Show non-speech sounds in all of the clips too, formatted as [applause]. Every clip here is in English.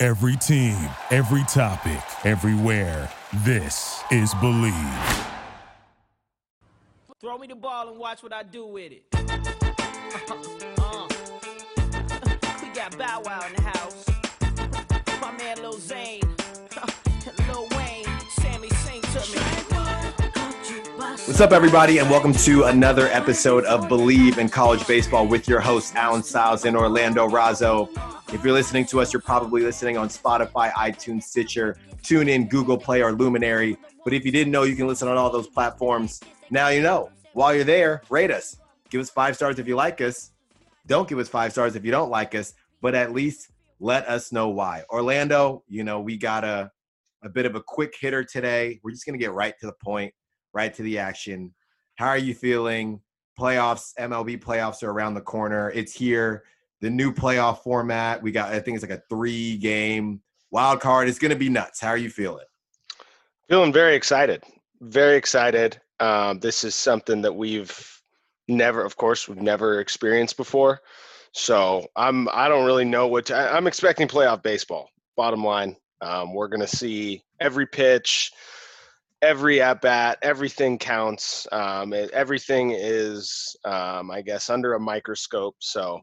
Every team, every topic, everywhere. This is Believe. Throw me the ball and watch what I do with it. Uh, [laughs] we got Bow Wow in the house. My man Lil Zane. What's up, everybody, and welcome to another episode of Believe in College Baseball with your host, Alan Stiles and Orlando Razzo. If you're listening to us, you're probably listening on Spotify, iTunes, Stitcher, TuneIn, Google Play, or Luminary. But if you didn't know, you can listen on all those platforms. Now you know. While you're there, rate us. Give us five stars if you like us. Don't give us five stars if you don't like us, but at least let us know why. Orlando, you know, we got a, a bit of a quick hitter today. We're just going to get right to the point, right to the action. How are you feeling? Playoffs, MLB playoffs are around the corner. It's here. The new playoff format. We got, I think it's like a three game wild card. It's going to be nuts. How are you feeling? Feeling very excited. Very excited. Um, this is something that we've never, of course, we've never experienced before. So I'm, I don't really know what to, I'm expecting playoff baseball. Bottom line, um, we're going to see every pitch, every at bat, everything counts. Um, it, everything is, um, I guess, under a microscope. So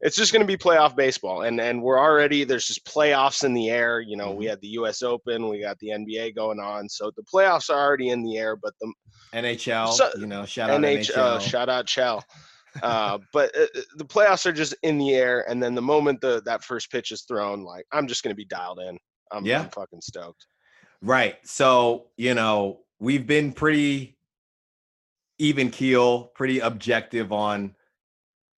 it's just going to be playoff baseball, and and we're already there's just playoffs in the air. You know, we had the U.S. Open, we got the NBA going on, so the playoffs are already in the air. But the NHL, So- you know, shout out NH, NHL. uh, shout out Chell. Uh, but uh, uh, the playoffs are just in the air, and then the moment the that first pitch is thrown, like I'm just gonna be dialed in. I'm, Yeah. I'm fucking stoked. Right. So, you know, we've been pretty even keel, pretty objective on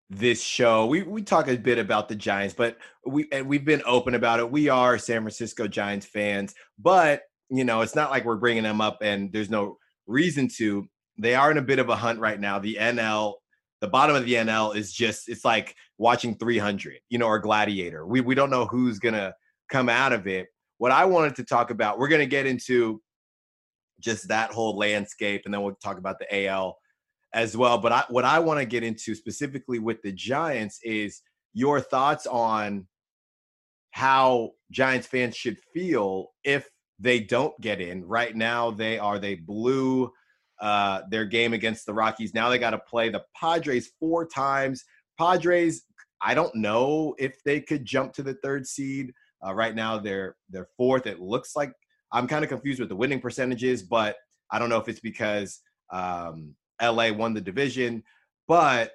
this show. We we talk a bit about the Giants, but we and we've been open about it. We are San Francisco Giants fans, but you know, it's not like we're bringing them up and there's no reason to. They are in a bit of a hunt right now. The NL, the bottom of the NL is just it's like watching 300, you know, or Gladiator. We we don't know who's going to come out of it. What I wanted to talk about, we're going to get into just that whole landscape and then we'll talk about the AL as well. But I, what I want to get into specifically with the Giants is your thoughts on how Giants fans should feel if they don't get in. Right now, they are they blew uh, their game against the Rockies. Now they got to play the Padres four times. Padres, I don't know if they could jump to the third seed. Uh, right now, they're they're fourth. It looks like I'm kind of confused with the winning percentages, but I don't know if it's because um, LA won the division, but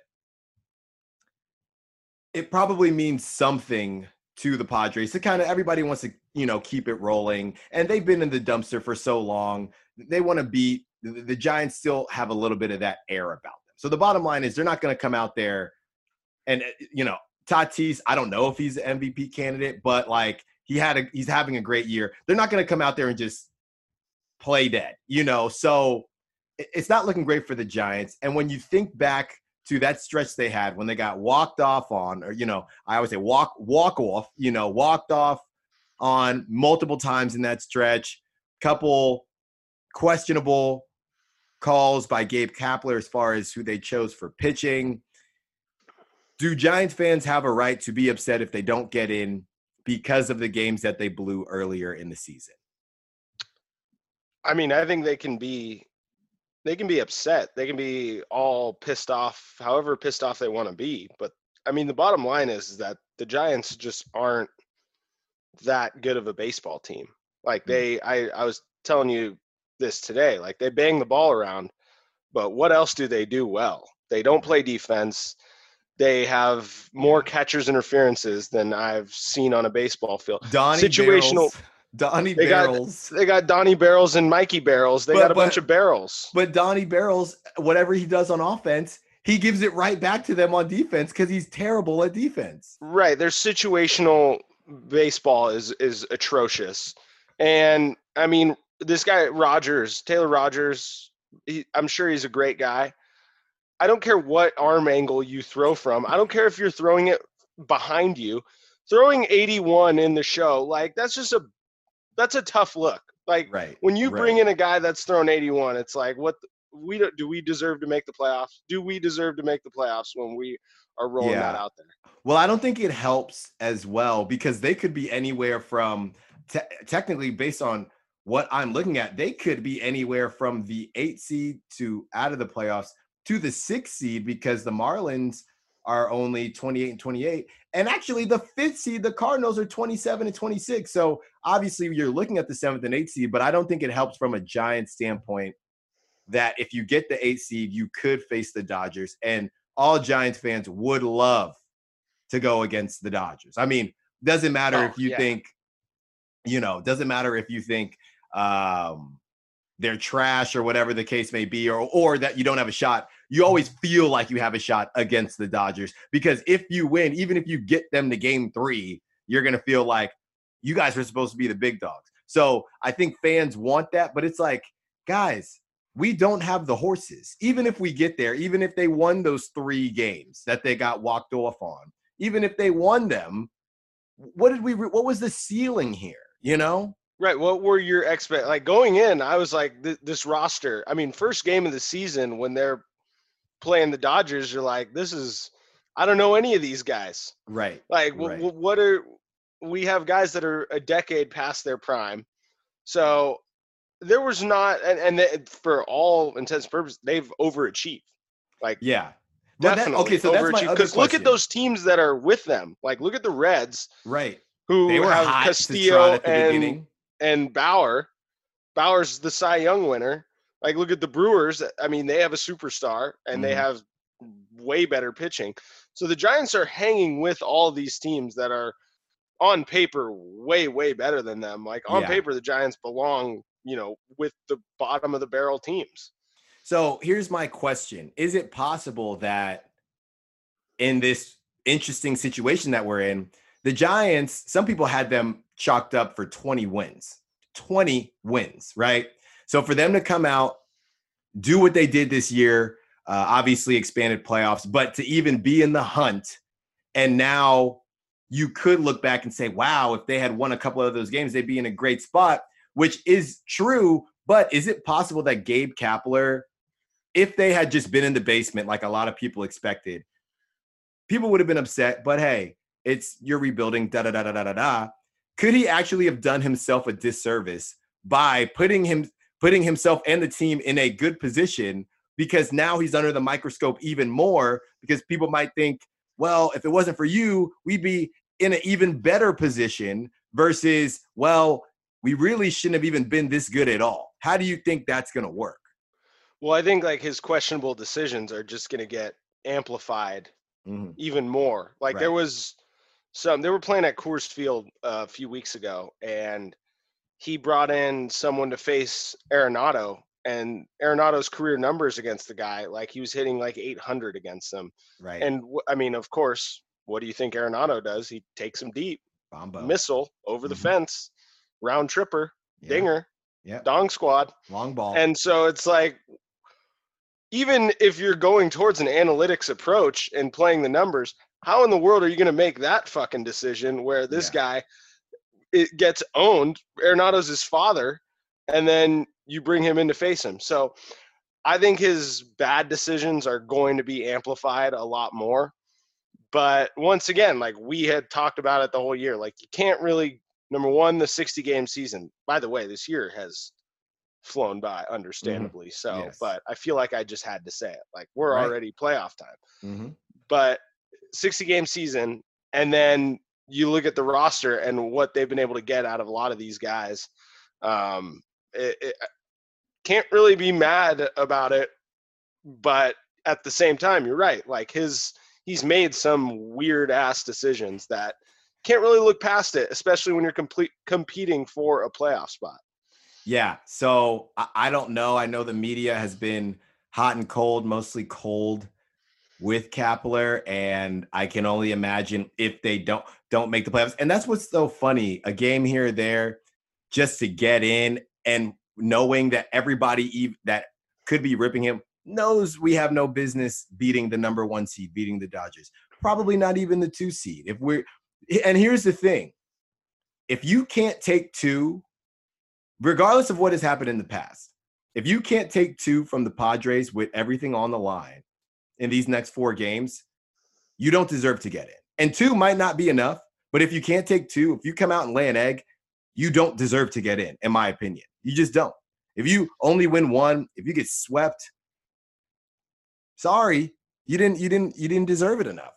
it probably means something to the Padres. To kind of everybody wants to, you know, keep it rolling, and they've been in the dumpster for so long. They want to beat the, the Giants. Still have a little bit of that air about them. So the bottom line is they're not going to come out there and uh, you know Tatis. I don't know if he's an MVP candidate, but like he had a he's having a great year. They're not going to come out there and just play dead, you know. So it's not looking great for the Giants. And when you think back to that stretch they had when they got walked off on, or you know, I always say walk walk off, you know, walked off on multiple times in that stretch. Couple questionable calls by Gabe Kapler as far as who they chose for pitching. Do Giants fans have a right to be upset if they don't get in because of the games that they blew earlier in the season? I mean, I think they can be they can be upset. They can be all pissed off, however pissed off they want to be. But I mean, the bottom line is, is that the Giants just aren't that good of a baseball team. Like hmm. they, I, I was telling you this today. Like they bang the ball around, but what else do they do well? They don't play defense. They have more catchers interferences than I've seen on a baseball field. Donnie Situational- Barrels, Donnie They got- Barrels. They got Donnie Barrels and Mikey Barrels. They But- got a bunch of barrels. But Donnie Barrels, whatever he does on offense, he gives it right back to them on defense because he's terrible at defense. Right. Their situational baseball is is atrocious. And I mean, this guy Rogers, Taylor Rogers, he, I'm sure he's a great guy. I don't care what arm angle you throw from. I don't care if you're throwing it behind you. Throwing 81 in the show, like that's just a that's a tough look. Like Right. when you right. bring in a guy that's thrown 81, it's like what we don't, do we deserve to make the playoffs? Do we deserve to make the playoffs when we are rolling that out there? Well, I don't think it helps as well because they could be anywhere from te- technically based on what I'm looking at, they could be anywhere from the eight seed to out of the playoffs to the sixth seed because the Marlins are only 28 and 28. And actually, the fifth seed, the Cardinals are 27 and 26. So obviously, you're looking at the seventh and eighth seed, but I don't think it helps from a giant standpoint that if you get the eighth seed, you could face the Dodgers. And all Giants fans would love to go against the Dodgers. I mean, doesn't matter Oh, if you yeah. think, you know, doesn't matter if you think um they're trash or whatever the case may be, or or that you don't have a shot. You always feel like you have a shot against the Dodgers because if you win, even if you get them to game three, you're gonna feel like you guys are supposed to be the big dogs. So I think fans want that, but it's like, guys, we don't have the horses. Even if we get there, even if they won those three games that they got walked off on, even if they won them, what did we? re- What was the ceiling here? You know? Right. What were your expect like going in? I was like, th- this roster. I mean, first game of the season when they're playing the Dodgers, you're like, this is. I don't know any of these guys. Right. Like, Right. wh- what are we have guys that are a decade past their prime, so there was not, and, and they, for all intents and purposes, they've overachieved. Like, Yeah. Well, that- definitely okay, so that's Because look at those teams that are with them. Like, look at the Reds Right. who They were have Castillo at the and beginning. and Bauer. Bauer's the Cy Young winner. Like, look at the Brewers. I mean, they have a superstar and they Mhm. have way better pitching. So the Giants are hanging with all these teams that are on paper way, way better than them. Like on Yeah. paper, the Giants belong, you know, with the bottom of the barrel teams. So here's my question Is it possible that in this interesting situation that we're in, the Giants, some people had them chalked up for 20 wins, 20 wins, right? So for them to come out, do what they did this year, uh, obviously expanded playoffs, but to even be in the hunt, and now you could look back and say, wow, if they had won a couple of those games, they'd be in a great spot, which is true. But is it possible that Gabe Kapler, if they had just been in the basement like a lot of people expected, people would have been upset. But hey, it's you're rebuilding, da da da da da da da. Could he actually have done himself a disservice by putting him putting himself and the team in a good position because now he's under the microscope even more because people might think, well, if it wasn't for you, we'd be in an even better position versus, well, we really shouldn't have even been this good at all. How do you think that's going to work? Well, I think like his questionable decisions are just going to get amplified Mhm. even more. Like there was some they were playing at Coors Field uh, a few weeks ago, and he brought in someone to face Arenado, and Arenado's career numbers against the guy, like he was hitting like 800 against them. Right. And I mean, of course, what do you think Arenado does? He takes him deep, Bombo. missile over the Mhm. fence, round tripper, Yeah. dinger, Yeah. dong squad. Long ball. And so it's like, even if you're going towards an analytics approach and playing the numbers, how in the world are you going to make that fucking decision where this Yeah. guy it gets owned? Arenado's his father, and then you bring him in to face him. So I think his bad decisions are going to be amplified a lot more. But once again, like we had talked about it the whole year, like you can't really number one, the 60 game season. By the way, this year has flown by, understandably so. Mm-hmm. Yes. But I feel like I just had to say it. Like we're Right. already playoff time. Mhm. But 60 game season, and then you look at the roster and what they've been able to get out of a lot of these guys. Um, it, it, can't really be mad about it, but at the same time, you're right. Like his, he's made some weird ass decisions that can't really look past it, especially when you're complete competing for a playoff spot. Yeah. So I, I don't know. I know the media has been hot and cold, mostly cold with Kapler, and I can only imagine if they don't don't make the playoffs. And that's what's so funny: a game here or there, just to get in, and knowing that everybody that could be ripping him knows we have no business beating the number one seed, beating the Dodgers. Probably not even the two seed. If we're and here's the thing: if you can't take two, regardless of what has happened in the past, if you can't take two from the Padres with everything on the line in these next four games, you don't deserve to get in. And two might not be enough, but if you can't take two, if you come out and lay an egg, you don't deserve to get in, in my opinion. You just don't. If you only win one, if you get swept, sorry, you didn't you didn't you didn't deserve it enough.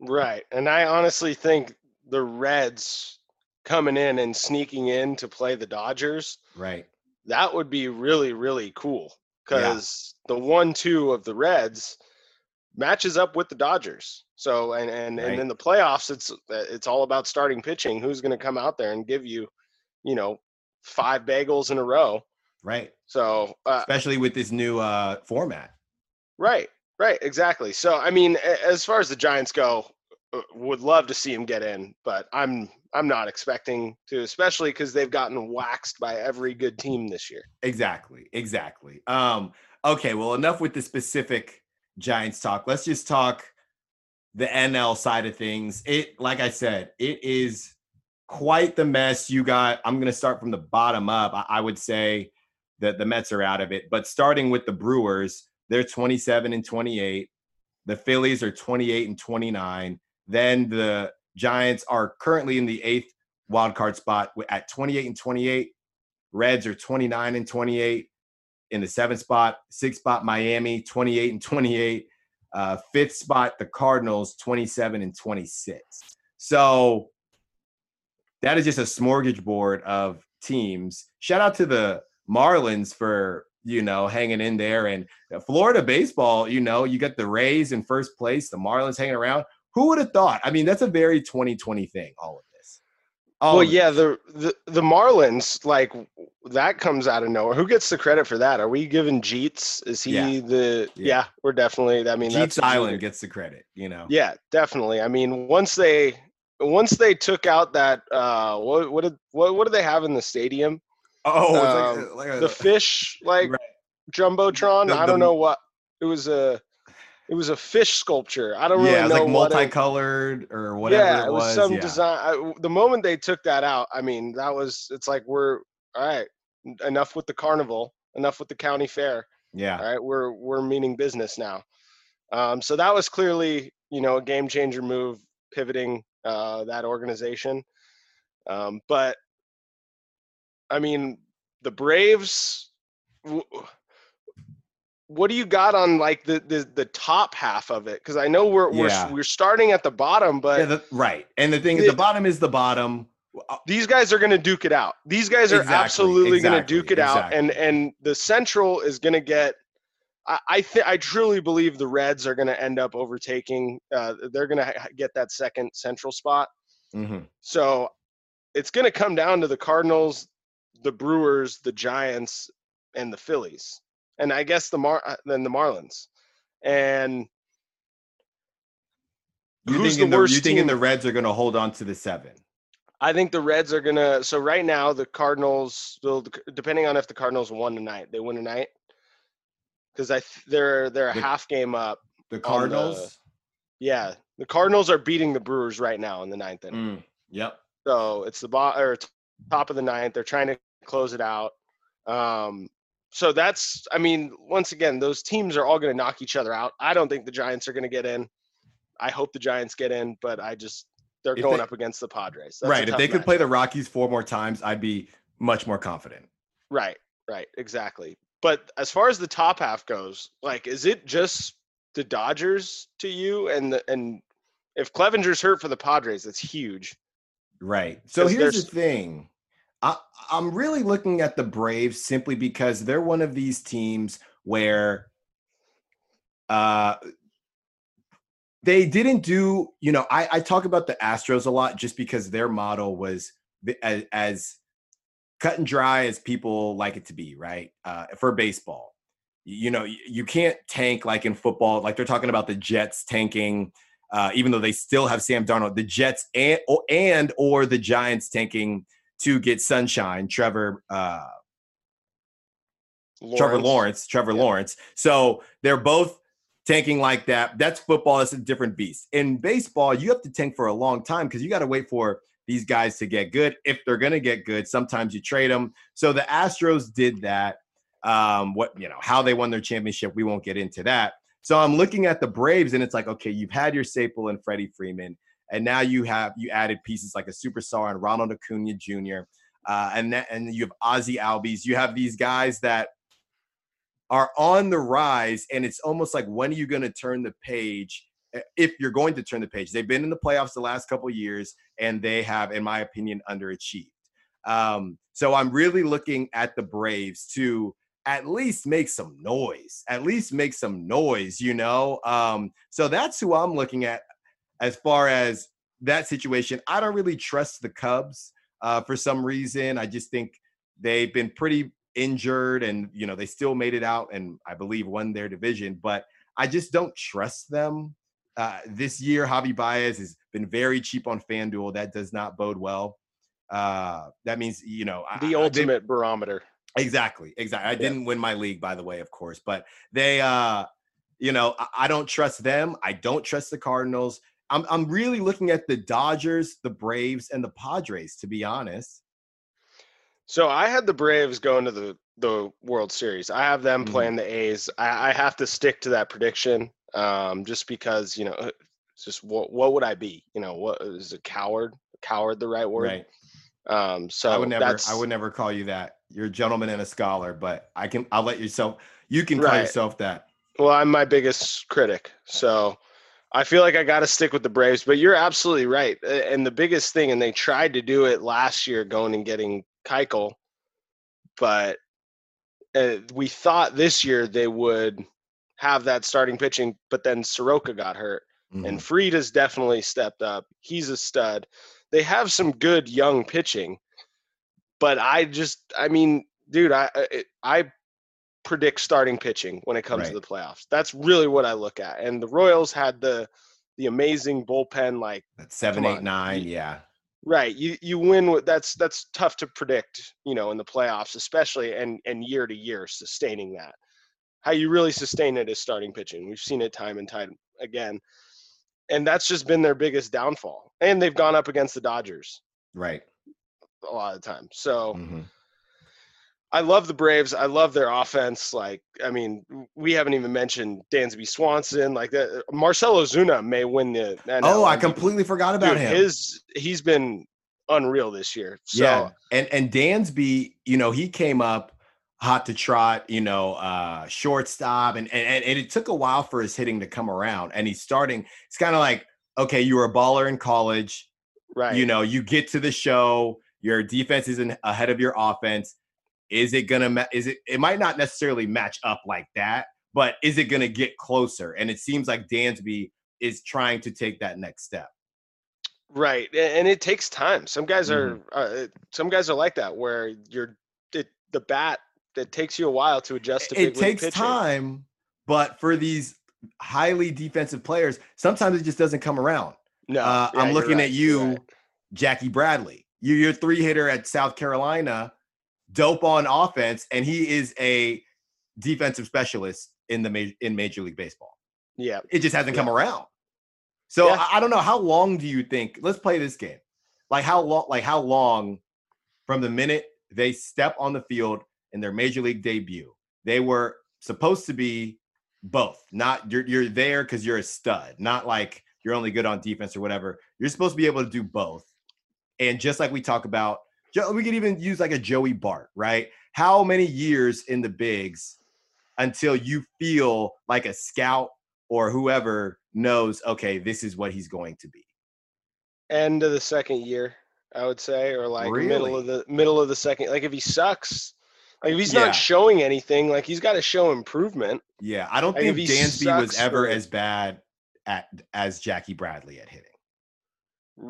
Right. And I honestly think the Reds coming in and sneaking in to play the Dodgers, right. That would be really really cool cuz yeah. the 1-2 of the Reds matches up with the Dodgers. So and and right. and in the playoffs, it's it's all about starting pitching. Who's going to come out there and give you, you know, five bagels in a row? Right. So uh, especially with this new uh, format. Right. Right. Exactly. So I mean, as far as the Giants go, uh, would love to see him get in, but I'm I'm not expecting to, especially because they've gotten waxed by every good team this year. Exactly. Exactly. Um. Okay. Well, enough with the specific Giants talk. Let's just talk the NL side of things. It, like I said, it is quite the mess. You got, I'm going to start from the bottom up. I, I would say that the Mets are out of it, but starting with the Brewers, they're 27 and 28. The Phillies are 28 and 29. Then the Giants are currently in the eighth wild card spot at 28 and 28. Reds are 29 and 28 in the seventh spot, sixth spot, Miami, 28 and 28. Uh, fifth spot, the Cardinals, 27 and 26. So that is just a smorgasbord of teams. Shout out to the Marlins for, you know, hanging in there. And Florida baseball, you know, you got the Rays in first place, the Marlins hanging around. Who would have thought? I mean, that's a very 2020 thing, all of well, yeah, the, the the Marlins like that comes out of nowhere. Who gets the credit for that? Are we giving Jeets? Is he yeah. the? Yeah. yeah. we're definitely. I mean, Jeets Island gets the credit. You know. Yeah, definitely. I mean, once they once they took out that uh, what what did what what do they have in the stadium? Oh, um, like, like a, the fish like right. jumbotron. The, the, I don't know what it was a it was a fish sculpture. I don't yeah, really know. Yeah, like multicolored it, or whatever. Yeah, it was, was some yeah. design. I, the moment they took that out, I mean, that was. It's like we're all right. Enough with the carnival. Enough with the county fair. Yeah. All right, we're we're meaning business now. Um, so that was clearly, you know, a game changer move, pivoting uh, that organization. Um, but I mean, the Braves. W- what do you got on like the the, the top half of it? Because I know we're we're we're starting at the bottom, but yeah, the, right. And the thing is, the bottom is the bottom. Uh, These guys are going to duke it out. These guys are exactly, absolutely exactly, going to duke it exactly. out, and and the Central is going to get. I I, th- I truly believe the Reds are going to end up overtaking. Uh, they're going to ha- get that second Central spot. Mm-hmm. So it's going to come down to the Cardinals, the Brewers, the Giants, and the Phillies and I guess the Mar uh, then the Marlins. And you who's the, the worst? You thinking the Reds are going to hold on to the seven? I think the Reds are gonna. So right now, the Cardinals will, depending on if the Cardinals won tonight, they win tonight because I they're they're a the, half game up. The Cardinals. The, yeah, the Cardinals are beating the Brewers right now in the ninth inning. Mm, yep. So it's the bot or top of the ninth. They're trying to close it out. Um, so that's i mean once again those teams are all going to knock each other out. I don't think the giants are going to get in. I hope the giants get in but i just they're if going they, up against the padres. That's right if they could play the rockies four more times i'd be much more confident. Right right exactly. But as far as the top half goes like is it just the dodgers to you and the, and if clevinger's hurt for the padres that's huge. Right. So here's the thing I, I'm really looking at the Braves simply because they're one of these teams where uh, they didn't do, you know, I, I talk about the Astros a lot just because their model was as, as cut and dry as people like it to be, right? Uh, for baseball. you know, you can't tank like in football. Like they're talking about the Jets tanking, uh, even though they still have Sam Darnold. The Jets and and or the Giants tanking to get Sunshine, Trevor. Uh, Lawrence. Trevor Lawrence, Trevor yeah. Lawrence. So they're both tanking like that. That's football. That's a different beast. In baseball, you have to tank for a long time because you got to wait for these guys to get good. If they're going to get good, sometimes you trade them. So the Astros did that. Um, what you know, how they won their championship, we won't get into that. So I'm looking at the Braves, and it's like, okay, you've had your staple and Freddie Freeman, and now you have you added pieces like a superstar and Ronald Acuna Jr. Uh, and that, and you have Ozzie Albies. You have these guys that are on the rise, and it's almost like when are you going to turn the page? Eh, if you're going to turn the page, they've been in the playoffs the last couple years, and they have, in my opinion, underachieved. Um, so I'm really looking at the Braves to at least make some noise, at least make some noise, you know? Um, so that's who I'm looking at as far as that situation. I don't really trust the Cubs uh, for some reason. I just think they've been pretty injured and you know they still made it out and I believe won their division, but I just don't trust them. Uh, this year, Javi Baez has been very cheap on FanDuel. That does not bode well. Uh, that means you know the I, ultimate barometer. Exactly, exactly. I yeah. didn't win my league, by the way, of course, but they, uh, you know, I, I don't trust them. I don't trust the Cardinals. I'm I'm really looking at the Dodgers, the Braves, and the Padres, to be honest. So I had the Braves going to the the World Series. I have them mm-hmm. playing the A's. I, I, have to stick to that prediction, um, just because you know, just what what would I be? You know, what is a coward? Coward the right word? Right. Um, so I would never I would never call you that. You're a gentleman and a scholar, but I can I'll let yourself you can call right. yourself that. Well, I'm my biggest critic, so I feel like I got to stick with the Braves. But you're absolutely right, and the biggest thing, and they tried to do it last year, going and getting Keuchel, but uh, we thought this year they would have that starting pitching, but then Soroka got hurt, mm-hmm. and Fried has definitely stepped up. He's a stud. They have some good young pitching, but I just, I mean, dude, I I predict starting pitching when it comes right. to the playoffs. That's really what I look at. And the Royals had the the amazing bullpen, like that seven, eight, nine, yeah. Right. You you win with that's that's tough to predict, you know, in the playoffs, especially and and year to year sustaining that. How you really sustain it is starting pitching. We've seen it time and time again. And that's just been their biggest downfall. And they've gone up against the Dodgers. Right. A lot of times. So mm-hmm. I love the Braves. I love their offense. Like, I mean, we haven't even mentioned Dansby Swanson. Like that, Marcell Ozuna may win the. NL. Oh, I completely forgot about Dude, him. His he's been unreal this year. So. Yeah, and and Dansby, you know, he came up hot to trot, you know, uh, shortstop, and, and and it took a while for his hitting to come around. And he's starting. It's kind of like, okay, you were a baller in college, right? You know, you get to the show, your defense isn't ahead of your offense is it gonna? Ma- is it? It might not necessarily match up like that, but is it gonna get closer? And it seems like Dansby is trying to take that next step. Right, and it takes time. Some guys are, mm-hmm. uh, some guys are like that, where you're it, the bat. It takes you a while to adjust. To it takes pitching. time, but for these highly defensive players, sometimes it just doesn't come around. No, uh, yeah, I'm looking right. at you, right. Jackie Bradley. You, you're three hitter at South Carolina dope on offense, and he is a defensive specialist in the ma- in Major League Baseball. Yeah, it just hasn't yeah. come around. So yeah. I, I, don't know how long do you think? Let's play this game. Like how long? Like how long from the minute they step on the field in their Major League debut? They were supposed to be both. Not you're you're there because you're a stud. Not like you're only good on defense or whatever. You're supposed to be able to do both. And just like we talk about we could even use like a Joey Bart, right? How many years in the bigs until you feel like a scout or whoever knows, okay, this is what he's going to be? End of the second year, I would say, or like really? middle of the middle of the second. Like if he sucks, like if he's yeah. not showing anything, like he's got to show improvement. Yeah, I don't like think Dansby was ever or, as bad at as Jackie Bradley at hitting.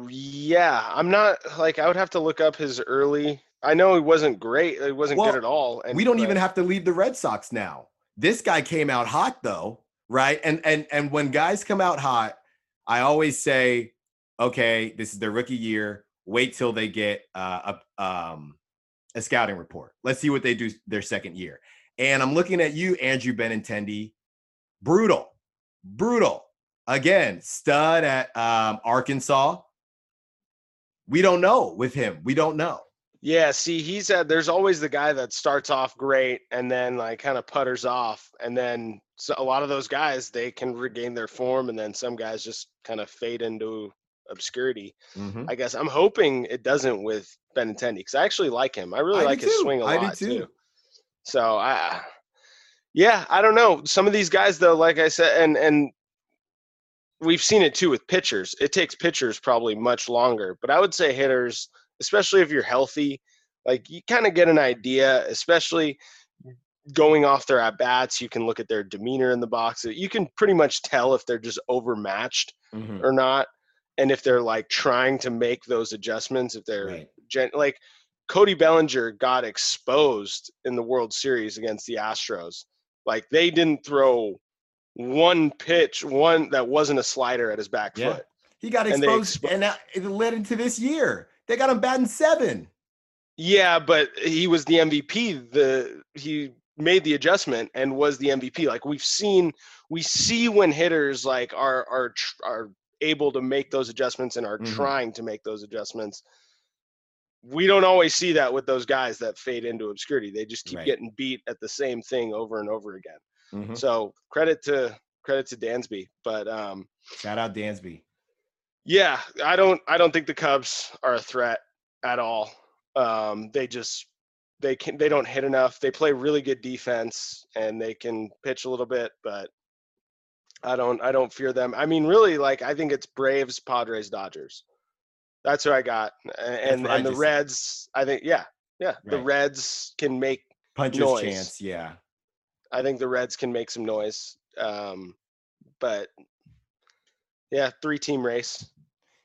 Yeah, I'm not like I would have to look up his early. I know he wasn't great. He wasn't well, good at all. And we don't but, even have to leave the Red Sox now. This guy came out hot though, right? And and and when guys come out hot, I always say, okay, this is their rookie year. Wait till they get uh, a um, a scouting report. Let's see what they do their second year. And I'm looking at you, Andrew Benintendi. Brutal, brutal. Again, stud at um, Arkansas. We don't know with him. We don't know. Yeah, see, he's uh, there's always the guy that starts off great and then like kind of putters off, and then so a lot of those guys they can regain their form, and then some guys just kind of fade into obscurity. Mhm. I guess I'm hoping it doesn't with Benintendi because I actually like him. I really I like his too. swing a I do lot too. too. So I, yeah, I don't know. Some of these guys though, like I said, and and we've seen it too with pitchers. It takes pitchers probably much longer, but I would say hitters, especially if you're healthy, like you kind of get an idea, especially going off their at bats. You can look at their demeanor in the box. You can pretty much tell if they're just overmatched Mhm. or not, and if they're like trying to make those adjustments. If they're Right. gen- like Cody Bellinger got exposed in the World Series against the Astros. Like they didn't throw one pitch, one that wasn't a slider at his back Yeah. foot. He got And exposed, and that, it led into this year. They got him batting seven. Yeah, but he was the MVP. The he made the adjustment and was the MVP. Like we've seen, we see when hitters like are are are able to make those adjustments and are Mhm. trying to make those adjustments. We don't always see that with those guys that fade into obscurity. They just keep Right. getting beat at the same thing over and over again. Mhm. So credit to credit to Dansby, but um, Shout out Dansby. yeah, I don't I don't think the Cubs are a threat at all. Um, they just they can they don't hit enough. They play really good defense and they can pitch a little bit, but I don't I don't fear them. I mean, really, like I think it's Braves, Padres, Dodgers. That's who I got, and and the just said. Reds. I think yeah, yeah, the Reds can make. Puncher's Noise. chance. Yeah. I think the Reds can make some noise. Um, but yeah, three team race.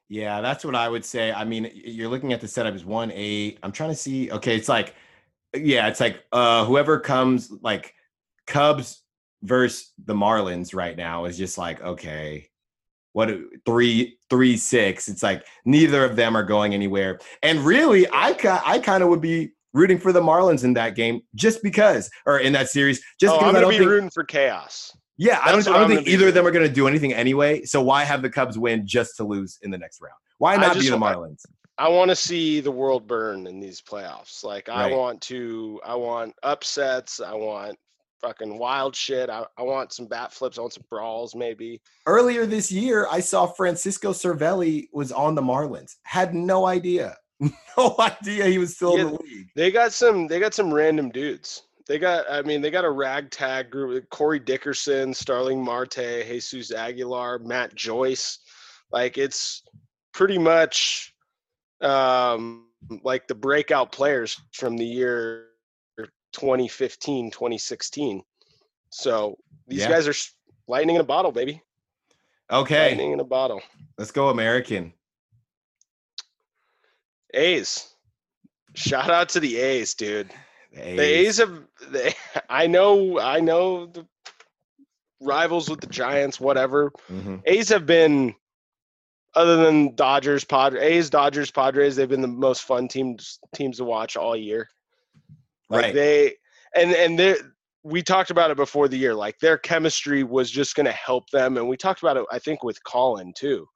Yeah, that's what I would say. I mean, you're looking at the setup is one eight. I'm trying to see. Okay, it's like, yeah, it's like uh whoever comes like Cubs versus the Marlins right now is just like okay, what three three six? It's like neither of them are going anywhere. And really, I I kind of would be rooting for the Marlins in that game just because, or in that series, just oh, because I'm gonna don't be think. rooting for chaos. Yeah, I don't. I don't think either of them are going to do anything anyway. So why have the Cubs win just to lose in the next round? Why not be the Marlins? I want to see the world burn in these playoffs. Like I want to, I want upsets. I want fucking wild shit. I, I want some bat flips. I want some brawls, maybe. Earlier this year, I saw Francisco Cervelli was on the Marlins. Had no idea, [laughs] no idea he was still in the league. They got some. They got some random dudes. They got. I mean, they got a ragtag group: Corey Dickerson, Starling Marte, Jesus Aguilar, Matt Joyce. Like it's pretty much um, like the breakout players from the year 2015, 2016. So these Yeah. guys are lightning in a bottle, baby. Okay, Lightning in a bottle. let's go American. A's. Shout out to the A's, dude. The The A's have. They, [laughs] I know. I know the rivals with the Giants. Whatever. Mhm. A's have been, other than Dodgers, Padres, A's, Dodgers, Padres. They've been the most fun teams teams to watch all year. Like Right. they and and they we talked about it before the year. Like their chemistry was just going to help them, and we talked about it. I think with Colin too.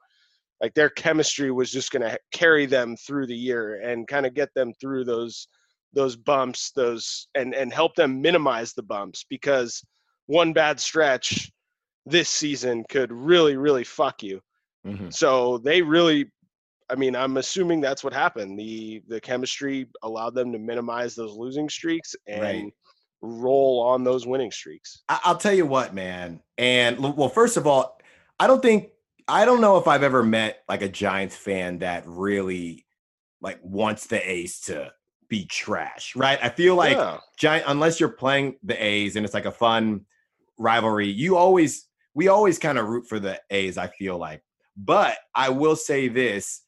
Like their chemistry was just going to carry them through the year and kind of get them through those those bumps, those and and help them minimize the bumps because one bad stretch this season could really really fuck you. Mhm. So they really I mean, I'm assuming that's what happened. The the chemistry allowed them to minimize those losing streaks and Right. roll on those winning streaks. I- I'll tell you what, man. And well, first of all, I don't think I don't know if I've ever met like a Giants fan that really like wants the A's to be trash, right? I feel like Yeah. Giant unless you're playing the A's and it's like a fun rivalry, you always we always kind of root for the A's, I feel like. But I will say this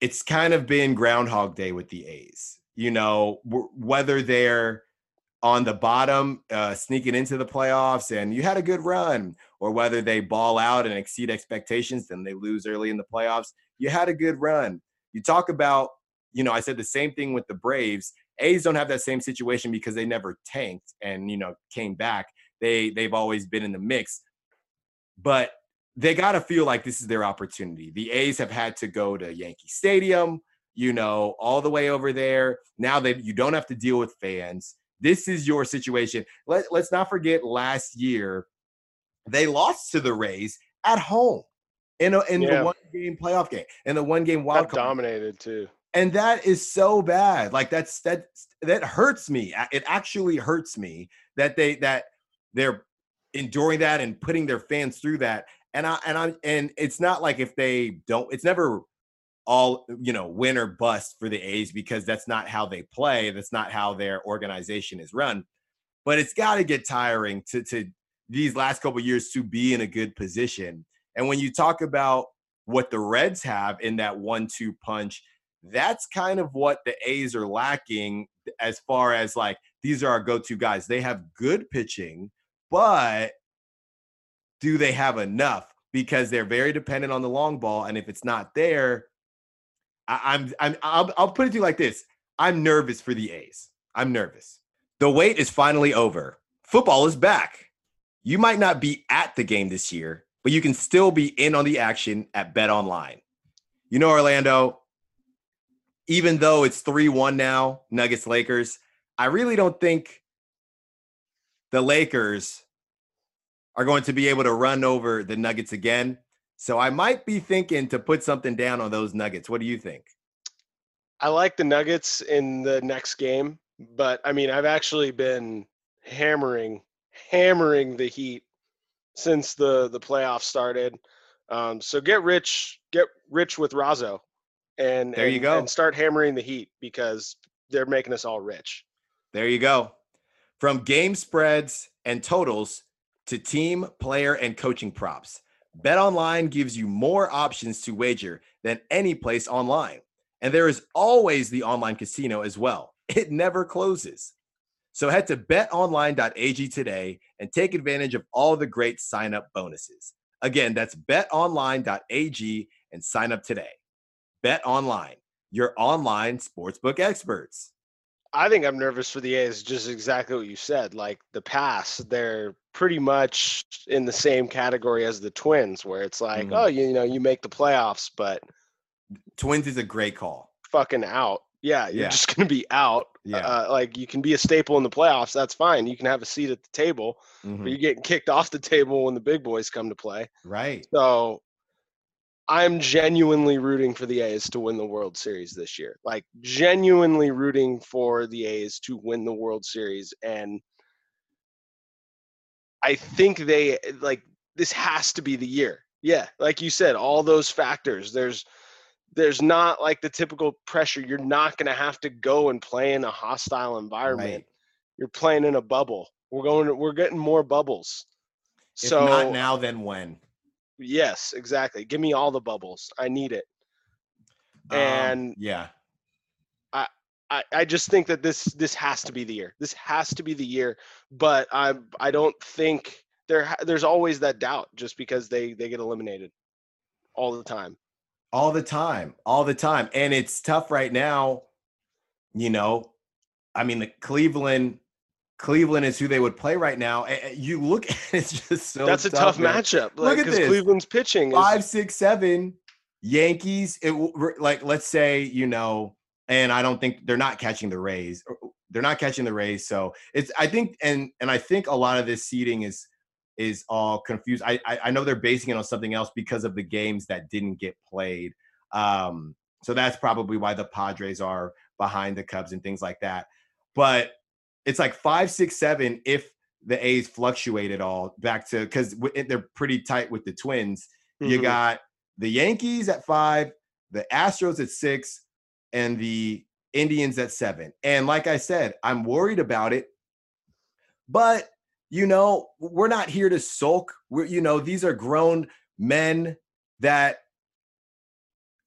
it's kind of been groundhog day with the A's. You know, whether they're on the bottom, uh, sneaking into the playoffs, and you had a good run, or whether they ball out and exceed expectations, then they lose early in the playoffs. You had a good run. You talk about, you know, I said the same thing with the Braves. A's don't have that same situation because they never tanked and you know came back. They they've always been in the mix, but they got to feel like this is their opportunity. The A's have had to go to Yankee Stadium, you know, all the way over there. Now that you don't have to deal with fans this is your situation. Let, let's not forget last year, they lost to the Rays at home in, a, in yeah. the one game playoff game, in the one game wild card. dominated too. And that is so bad. Like that's that that hurts me. It actually hurts me that they that they're enduring that and putting their fans through that. And I and I and it's not like if they don't, it's never all you know win or bust for the A's because that's not how they play. That's not how their organization is run. But it's got to get tiring to to these last couple years to be in a good position. And when you talk about what the Reds have in that one-two punch, that's kind of what the A's are lacking as far as like these are our go-to guys. They have good pitching, but do they have enough? Because they're very dependent on the long ball, and if it's not there, I, am I'm, I'll, I'll put it to you like this. I'm nervous for the A's. I'm nervous. The wait is finally over. Football is back. You might not be at the game this year, but you can still be in on the action at Bet Online. You know, Orlando, even though it's 3 1 now, Nuggets Lakers, I really don't think the Lakers are going to be able to run over the Nuggets again. So I might be thinking to put something down on those Nuggets. What do you think? I like the Nuggets in the next game, but I mean, I've actually been hammering, hammering the Heat since the the playoffs started. Um, so get rich, get rich with Razo, and there you go, and start hammering the Heat because they're making us all rich. There you go. From game spreads and totals to team, player, and coaching props. BetOnline gives you more options to wager than any place online. And there is always the online casino as well. It never closes. So head to betonline.ag today and take advantage of all the great sign up bonuses. Again, that's betonline.ag and sign up today. Bet Online, your online sportsbook experts. I think I'm nervous for the A's, just exactly what you said. Like the pass, they're pretty much in the same category as the Twins, where it's like, mm-hmm. oh, you, you know, you make the playoffs, but Twins is a great call. Fucking out. Yeah, you're yeah. just gonna be out. Yeah, uh, like you can be a staple in the playoffs. That's fine. You can have a seat at the table, mm-hmm. but you're getting kicked off the table when the big boys come to play. Right. So I'm genuinely rooting for the A's to win the World Series this year. Like genuinely rooting for the A's to win the World Series and I think they like this has to be the year. Yeah, like you said, all those factors. There's there's not like the typical pressure. You're not going to have to go and play in a hostile environment. Right. You're playing in a bubble. We're going. We're getting more bubbles. If so not now, then when? Yes, exactly. Give me all the bubbles. I need it. Um, and yeah, I, I I just think that this this has to be the year. This has to be the year. But I I don't think there there's always that doubt just because they they get eliminated all the time. All the time, all the time, and it's tough right now. You know, I mean, the Cleveland Cleveland is who they would play right now. You look [laughs] at it's just so. That's a tough, matchup. Like, look at this. Cleveland's pitching is... five, six, seven. Yankees. It like let's say you know, and I don't think they're not catching the Rays. They're not catching the Rays, so it's. I think and and I think a lot of this seeding is is all confused. I I, I know they're basing it on something else because of the games that didn't get played. Um, so that's probably why the Padres are behind the Cubs and things like that. But it's like five, six, seven if the A's fluctuate at all back to because they're pretty tight with the Twins. Mm-hmm. You got the Yankees at five, the Astros at six, and the Indians at seven. And like I said, I'm worried about it, but you know, we're not here to sulk. We're, you know, these are grown men that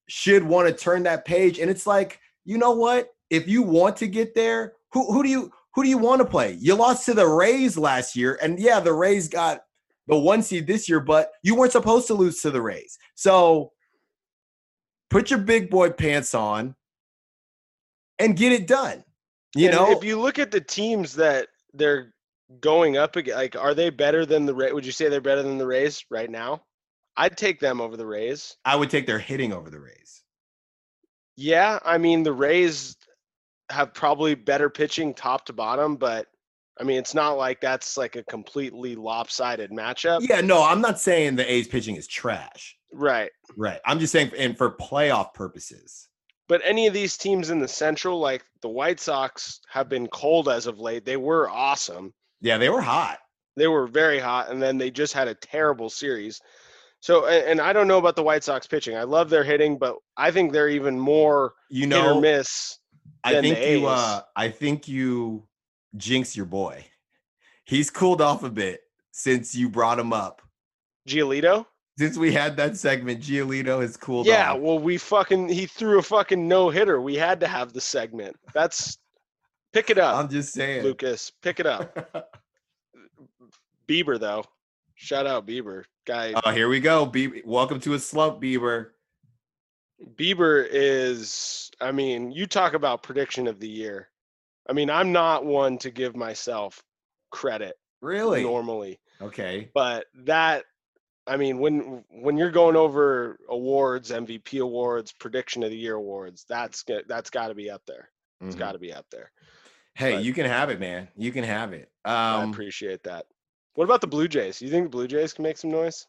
should want to turn that page. And it's like, you know what? If you want to get there, who who do you who do you want to play? You lost to the Rays last year, and yeah, the Rays got the one seed this year, but you weren't supposed to lose to the Rays. So put your big boy pants on and get it done. You And know, if you look at the teams that they're going up again, like, are they better than the Rays? Would you say they're better than the Rays right now? I'd take them over the Rays. I would take their hitting over the Rays. Yeah, I mean the Rays have probably better pitching top to bottom, but I mean it's not like that's like a completely lopsided matchup. Yeah, no, I'm not saying the A's pitching is trash. Right. Right. I'm just saying, and for playoff purposes. But any of these teams in the Central, like the White Sox, have been cold as of late. They were awesome. Yeah, they were hot. They were very hot, and then they just had a terrible series. So, and, and I don't know about the White Sox pitching. I love their hitting, but I think they're even more You hit know, or miss. I than think you uh I think you jinx your boy. He's cooled off a bit since you brought him up. Giolito. Since we had that segment, Giolito has cooled Yeah, off. well, we fucking he threw a fucking no hitter. We had to have the segment. That's pick it up, I'm just saying. Lucas. Pick it up. [laughs] Bieber though, shout out Bieber. Guy oh, here we go. Be- welcome to a slump, Bieber. Bieber is. I mean, you talk about prediction of the year. I mean, I'm not one to give myself credit Really? normally, Okay. but that. I mean, when when you're going over awards, MVP awards, prediction of the year awards, that's that's got to be up there. It's Mhm. got to be up there. Hey, but- you can have it, man. You can have it. I Um appreciate that. What about the Blue Jays? You think the Blue Jays can make some noise?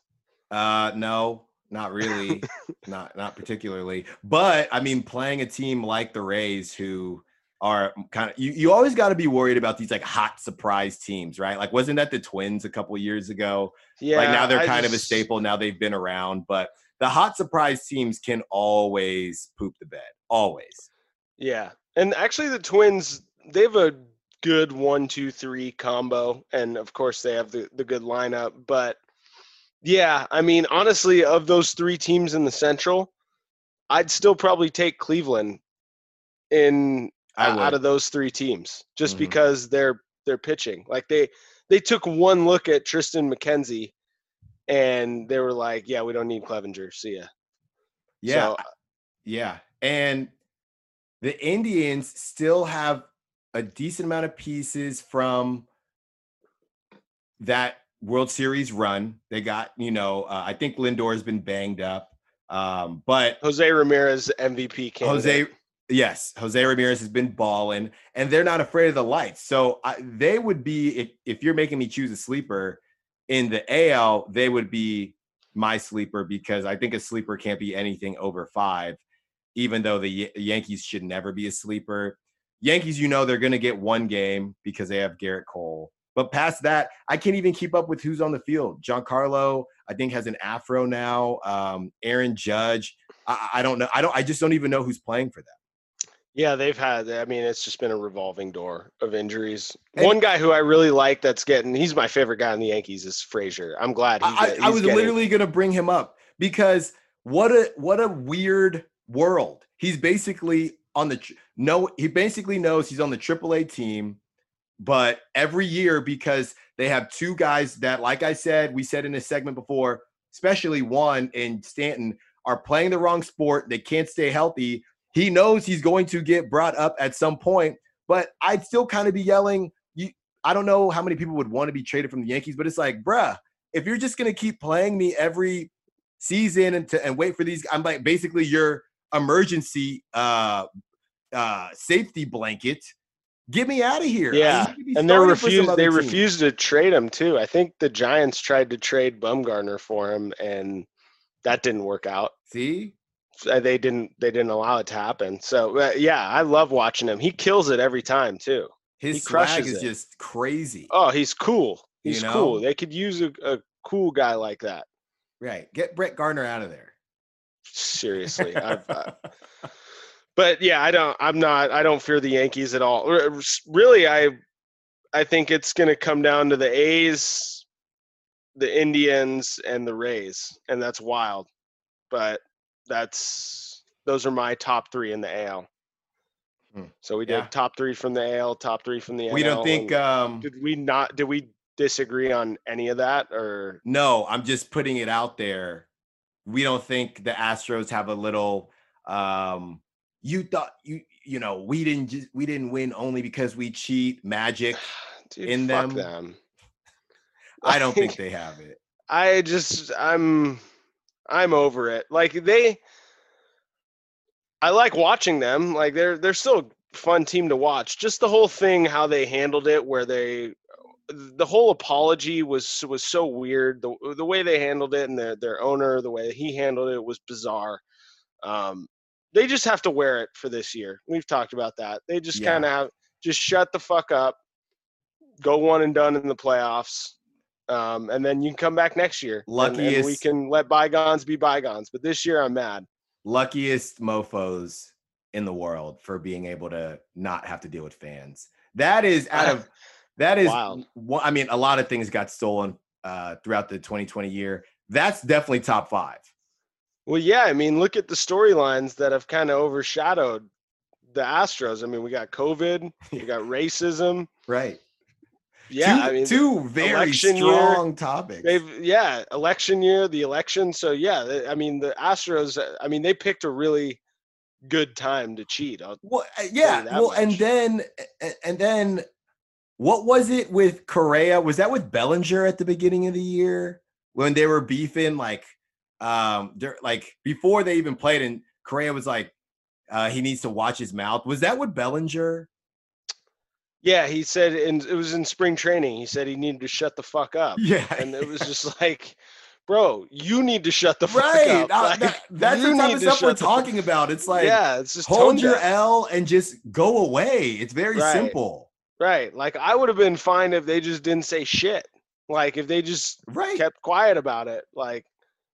Uh, no, not really, [laughs] not not particularly. But I mean, playing a team like the Rays, who are kind of you, you always got to be worried about these like hot surprise teams, right? Like, wasn't that the Twins a couple years ago? Yeah. like now they're I kind of a staple. Now they've been around, but the hot surprise teams can always poop the bed, always. Yeah, and actually the Twins they have a good one, two, three combo, and of course they have the the good lineup. But yeah, I mean honestly, of those three teams in the Central, I'd still probably take Cleveland in uh, out of those three teams just Mhm. because they're they're pitching. Like they they took one look at Triston McKenzie and they were like, "Yeah, we don't need Clevinger. See ya." Yeah, So, Yeah. And the Indians still have a decent amount of pieces from that World Series run. They got, you know, uh, I think Lindor has been banged up. Um, but Jose Ramirez MVP candidate. Jose, yes, Jose Ramirez has been balling, and they're not afraid of the lights. So I, they would be, if, if you're making me choose a sleeper in the AL, they would be my sleeper because I think a sleeper can't be anything over five, even though the Ya- Yankees should never be a sleeper. Yankees, you know, they're going to get one game because they have Gerrit Cole. But past that, I can't even keep up with who's on the field. Giancarlo, I think, has an afro now. Um, Aaron Judge, I, I don't know. I don't. I just don't even know who's playing for them. Yeah, they've had. I mean, it's just been a revolving door of injuries. And- One guy who I really like that's getting. He's my favorite guy in the Yankees is Frazier. I'm glad. He I, get- I was getting- literally going to bring him up because what a what a weird world. He's basically on the no. He basically knows he's on the AAA team, but every year because they have two guys that, like I said, we said in a segment before, especially one in Stanton, are playing the wrong sport. They can't stay healthy. He knows he's going to get brought up at some point, but I'd still kind of be yelling. You, I don't know how many people would want to be traded from the Yankees, but it's like, bruh, if you're just gonna keep playing me every season and to, and wait for these, I'm like basically your emergency uh uh safety blanket. Get me out of here. Yeah, you and they starting for some refused. They team. refused to trade him too. I think the Giants tried to trade Bumgarner for him, and that didn't work out. See, Uh, They didn't. They didn't allow it to happen. So uh, yeah, I love watching him. He kills it every time too. his He swag is it. just crazy. Oh, he's cool. You He's know? cool. They could use a, a cool guy like that. Right. Get Brett Gardner out of there. Seriously, I've, uh, [laughs] but yeah, I don't. I'm not. I don't fear the Yankees at all. Really, I, I think it's going to come down to the A's, the Indians, and the Rays, and that's wild. But that's those are my top three in the AL. Hmm. So we did Yeah. top three from the AL, top three from the We don't think um did we not did we disagree on any of that or no, I'm just putting it out there. We don't think the Astros have a little um you thought you you know, we didn't just we didn't win only because we cheat magic. [sighs] dude, In fuck them? them. I don't think [laughs] they have it. I just I'm I'm over it. Like they I like watching them. Like they're they're still a fun team to watch. Just the whole thing how they handled it where they the whole apology was was so weird. The the way they handled it and their their owner, the way he handled it was bizarre. Um they just have to wear it for this year. We've talked about that. They just Yeah. kind of have just shut the fuck up. Go one and done in the playoffs. Um, and then you can come back next year. and- and we can let bygones be bygones. But this year, I'm mad. luckiest mofos in the world for being able to not have to deal with fans. That is out of [laughs] that is Wild. one- I mean, a lot of things got stolen uh throughout the 2020 year. That's definitely top five. Well, yeah. I mean, look at the storylines that have kind of overshadowed the Astros. I mean, we got COVID, [laughs] we got racism. Right. Yeah, two, I mean, two very election year, strong topics. They've yeah, election year, the election. So yeah, I mean the Astros. uh, I mean they picked a really good time to cheat. I'll- Well, uh, yeah. Well, and then and then what was it with Correa? Was that with Bellinger at the beginning of the year when they were beefing? Like, um, they're like before they even played, and Correa was like, uh, he needs to watch his mouth. Was that with Bellinger? Yeah, he said, and it was in spring training. He said he needed to shut the fuck up, Yeah. and it was just like, bro, you need to shut the fuck right. up. uh, Like, that- that's the type of stuff we're shut the fuck- talking about. It's like, yeah, it's just hold your. L and just go away. It's very Right. simple. Right. Like I would have been fine if they just didn't say shit. Like if they just Right. kept quiet about it. Like,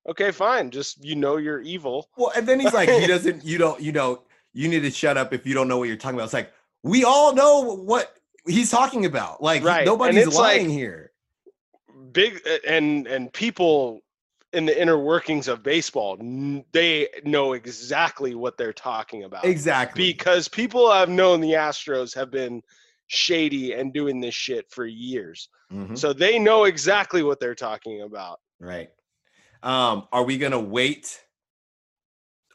okay, fine. Just you know you're evil. Well, and then he's like, he [laughs] doesn't, you don't, you know, you need to shut up if you don't know what you're talking about. It's like, we all know what he's talking about. Like, Right, nobody's it's like- lying here. Big and and people in the inner workings of baseball, they know exactly what they're talking about. Exactly. Because people I've known the Astros have been shady and doing this shit for years. Mhm, So they know exactly what they're talking about. Right. Um, are we gonna wait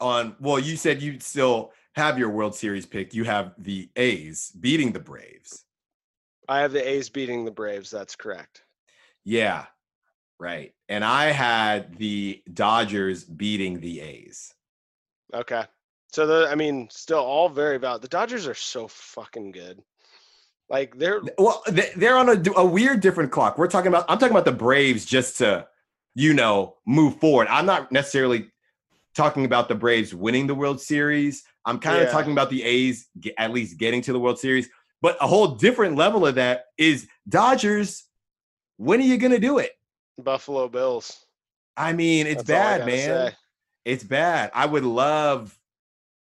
on well, you said you still have your World Series pick. You have the A's beating the Braves. I have the A's beating the Braves. That's correct. Yeah. Right. And I had the Dodgers beating the A's. Okay. So the I mean, still all very valid. The Dodgers are so fucking good. Like they're Well, they- they're on a, a weird different clock. We're talking about, I'm talking about the Braves just to, you know, move forward. I'm not necessarily talking about the Braves winning the World Series. I'm kind of Yeah. talking about the A's at least getting to the World Series. But a whole different level of that is Dodgers. When are you going to do it? Buffalo Bills. I mean, it's That's bad, man. say. It's bad. I would love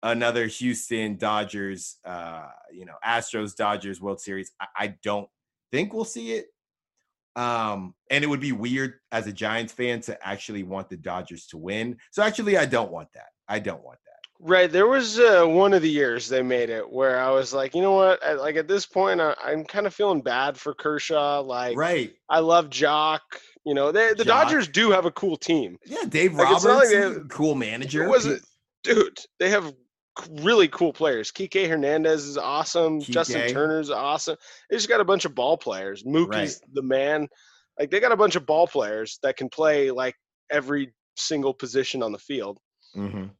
another Houston Dodgers, uh, you know, Astros Dodgers World Series. I, I don't think we'll see it. Um, and it would be weird as a Giants fan to actually want the Dodgers to win. So actually, I don't want that. I don't want that. Right. There was uh, one of the years they made it where I was like, you know what? I, like at this point, I, I'm kind of feeling bad for Kershaw. Like, Right. I love Joc. You know, they, the Joc. Dodgers do have a cool team. Yeah, Dave Like, Roberts, like a cool manager. It wasn't, dude. They have really cool players. Kike Hernandez is awesome. Justin Kike. Turner's awesome. They just got a bunch of ball players. Mookie's the man. Like they got a bunch of ball players that can play like every single position on the field. Mhm.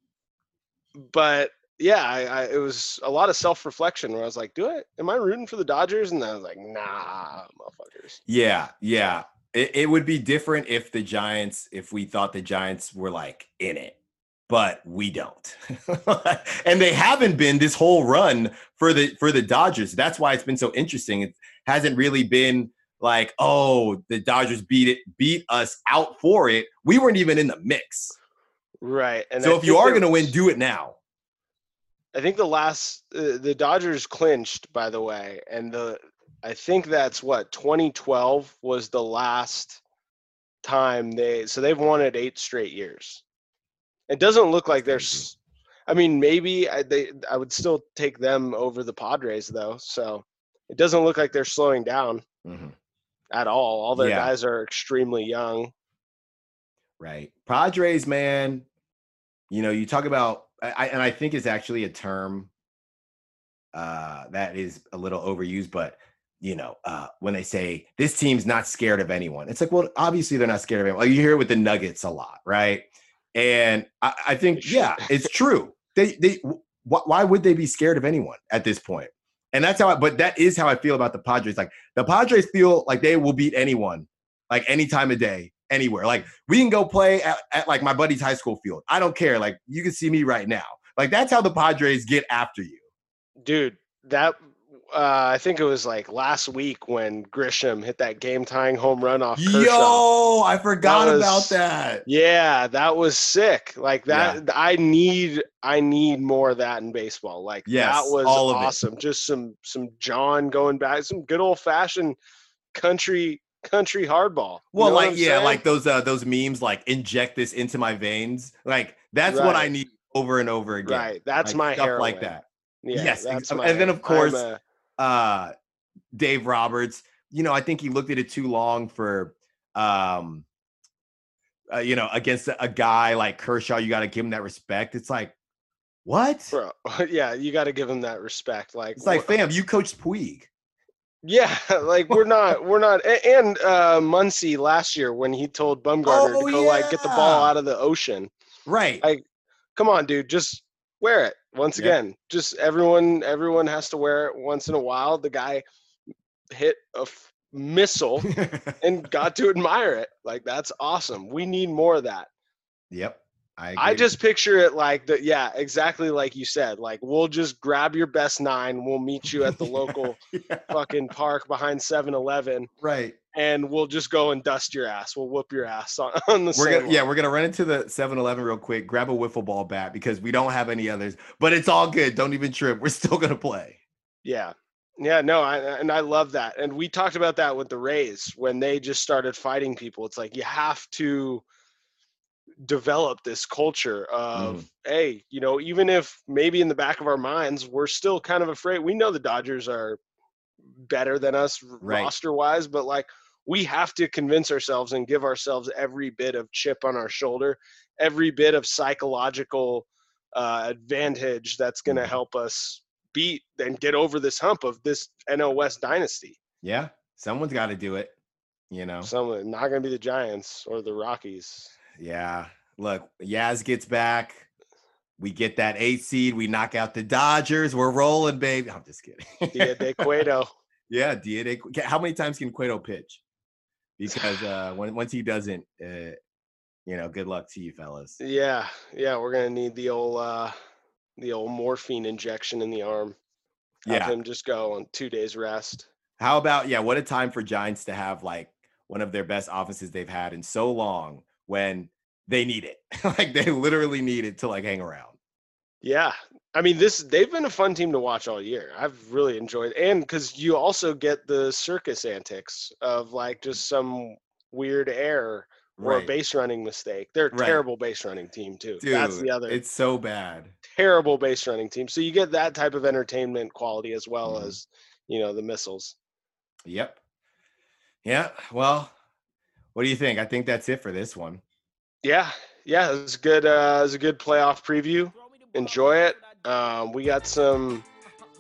But yeah, I, I it was a lot of self reflection where I was like, do it? Am I rooting for the Dodgers? And I was like, nah, motherfuckers. Yeah, yeah. It, it would be different if the Giants, if we thought the Giants were like in it, but we don't. [laughs] and they haven't been this whole run for the for the Dodgers. That's why it's been so interesting. It hasn't really been like, oh, the Dodgers beat it, beat us out for it. We weren't even in the mix. Right. And so I if you are going to win, do it now. I think the last uh, the Dodgers clinched, by the way, and the I think that's what 2012 was the last time they so they've won it eight straight years. It doesn't look like there's. I mean, maybe I, they I would still take them over the Padres though. So it doesn't look like they're slowing down Mhm. at all. All their Yeah. guys are extremely young. Right. Padres, man, you know, you talk about, I, I- and I think it's actually a term uh, that is a little overused, but, you know, uh, when they say this team's not scared of anyone, it's like, well, obviously they're not scared of anyone. Like, you hear it with the Nuggets a lot, right? And I, I think, yeah, it's true. They, they, wh- why would they be scared of anyone at this point? And that's how, I, but that is how I feel about the Padres. Like, the Padres feel like they will beat anyone, like any time of day, anywhere. Like, we can go play at, at like my buddy's high school field. I don't care. Like, you can see me right now. Like, that's how the Padres get after you. Dude, that uh, I think it was like last week when Grisham hit that game tying home run off Kershaw. Yo, I forgot That about that. Yeah, that was sick. Like that I need I need more of that in baseball. Like Yes, that was all of it. awesome. Just some some John going back, some good old fashioned country country hardball. You Well, know like yeah, saying? like those uh those memes, like inject this into my veins. Like that's what I need over and over again. right. That's Like, my stuff heroin. like that. Yeah, Yes, and then, of course, uh Dave Roberts, you know, I think he looked at it too long for um uh, you know, against a, a guy like Kershaw, you got to give him that respect. It's like, what? bro. [laughs] Yeah, you got to give him that respect. Like, It's like, fam, you coached Puig. yeah, [laughs] like we're not, we're not. And uh Muncy last year when he told Bumgarner Oh, to go like get the ball out of the ocean. Right. I- Come on, dude, just wear it. Once Yep. again, just everyone, everyone has to wear it once in a while. The guy hit a f- missile [laughs] and got to admire it. Like that's awesome. We need more of that. yep. I, I just picture it like the yeah, exactly like you said. Like we'll just grab your best nine. We'll meet you at the local [laughs] Yeah, fucking park behind 7-Eleven, right. And we'll just go and dust your ass. We'll whoop your ass on, [laughs] on the We're gonna, yeah, we're gonna run into the 7-Eleven real quick, grab a wiffle ball bat because we don't have any others. But it's all good. Don't even trip. We're still gonna play. Yeah. Yeah, no, I, and I love that. And we talked about that with the Rays when they just started fighting people. It's like you have to develop this culture of, Mm. hey, you know, even if maybe in the back of our minds we're still kind of afraid. We know the Dodgers are better than us Right. roster wise, but like we have to convince ourselves and give ourselves every bit of chip on our shoulder, every bit of psychological uh, advantage that's going to Mhm. help us beat and get over this hump of this NL West dynasty. Yeah, someone's got to do it. You know. Some not going to be the Giants or the Rockies. Yeah. Look, Yaz gets back. We get that eight seed. We knock out the Dodgers. We're rolling, baby. I'm just kidding. Dia de Cueto. [laughs] yeah, Dia de, how many times can Cueto pitch? Because uh, when, once he doesn't, uh, you know, good luck to you, fellas. Yeah, yeah, we're gonna need the old uh the old morphine injection in the arm. Have Yeah. him just go on two days rest. How about yeah? What a time for Giants to have like one of their best offenses they've had in so long when they need it. [laughs] like they literally need it to like hang around. Yeah. I mean this they've been a fun team to watch all year. I've really enjoyed and because you also get the circus antics of like just some weird error or a Right. base running mistake. They're a Right. terrible base running team too. Dude, That's the other It's so bad. terrible base running team. So you get that type of entertainment quality as well Mhm. as, you know, the missiles. Yep. Yeah. Well, what do you think? I think that's it for this one. Yeah, yeah, it was good. Uh, it was a good playoff preview. Enjoy it. Um, we got some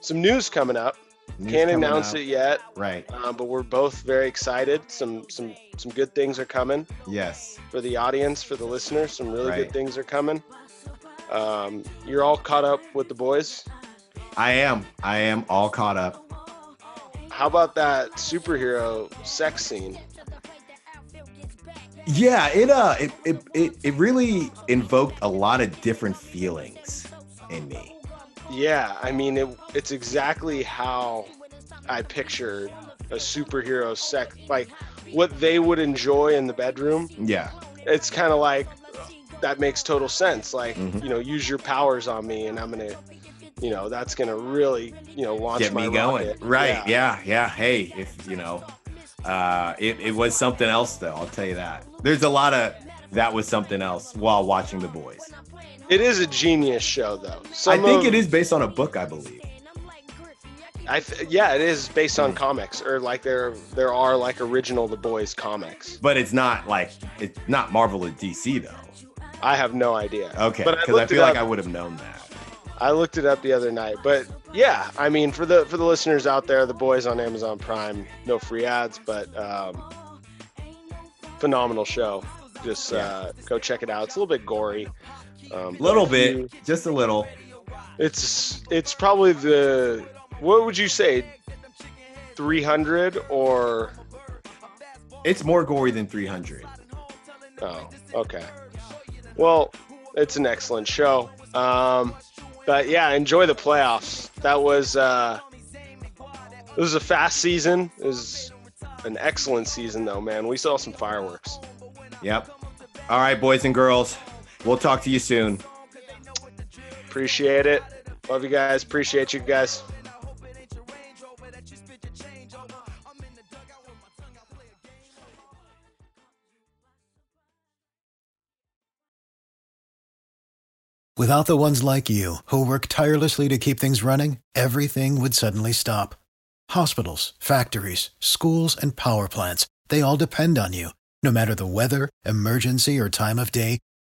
some news coming up. News Can't coming announce up. it yet, Right. um, but we're both very excited. Some some some good things are coming Yes. for the audience, for the listeners. Some really Right. good things are coming. Um, you're all caught up with the boys. I am. I am all caught up. How about that superhero sex scene? Yeah, it uh it it it, it really invoked a lot of different feelings in me. Yeah, I mean it, it's exactly how I pictured a superhero sex like what they would enjoy in the bedroom. Yeah. It's kind of like that makes total sense. Like, Mhm. you know, use your powers on me and I'm going to you know, that's going to really, you know, launch Get me going. rocket. Right. Yeah. yeah. Hey, if you know, uh it, it was something else though, I'll tell you that. There's a lot of that was something else while watching the boys. It is a genius show, though. I think of- it is based on a book, I believe. I th- yeah, it is based on comics, or like there there are like original The Boys comics. But it's not like it's not Marvel or DC though. I have no idea. Okay, but I because I, feel like. I would have known that. I looked it up the other night, but yeah, I mean, for the for the listeners out there, the boys on Amazon Prime, no free ads, but um, phenomenal show. Just Yeah. uh, go check it out. It's a little bit gory, um, A little bit, you- just a little. It's it's probably the what would you say, three hundred or It's more gory than 300. Oh, okay. Well, it's an excellent show. Um, but yeah, enjoy the playoffs. That was uh, it was a fast season. It was an excellent season, though, man. We saw some fireworks. Yep. All right, boys and girls. We'll talk to you soon. Appreciate it. Love you guys. Appreciate you guys. Without the ones like you, who work tirelessly to keep things running, everything would suddenly stop. Hospitals, factories, schools, and power plants, they all depend on you. No matter the weather, emergency, or time of day,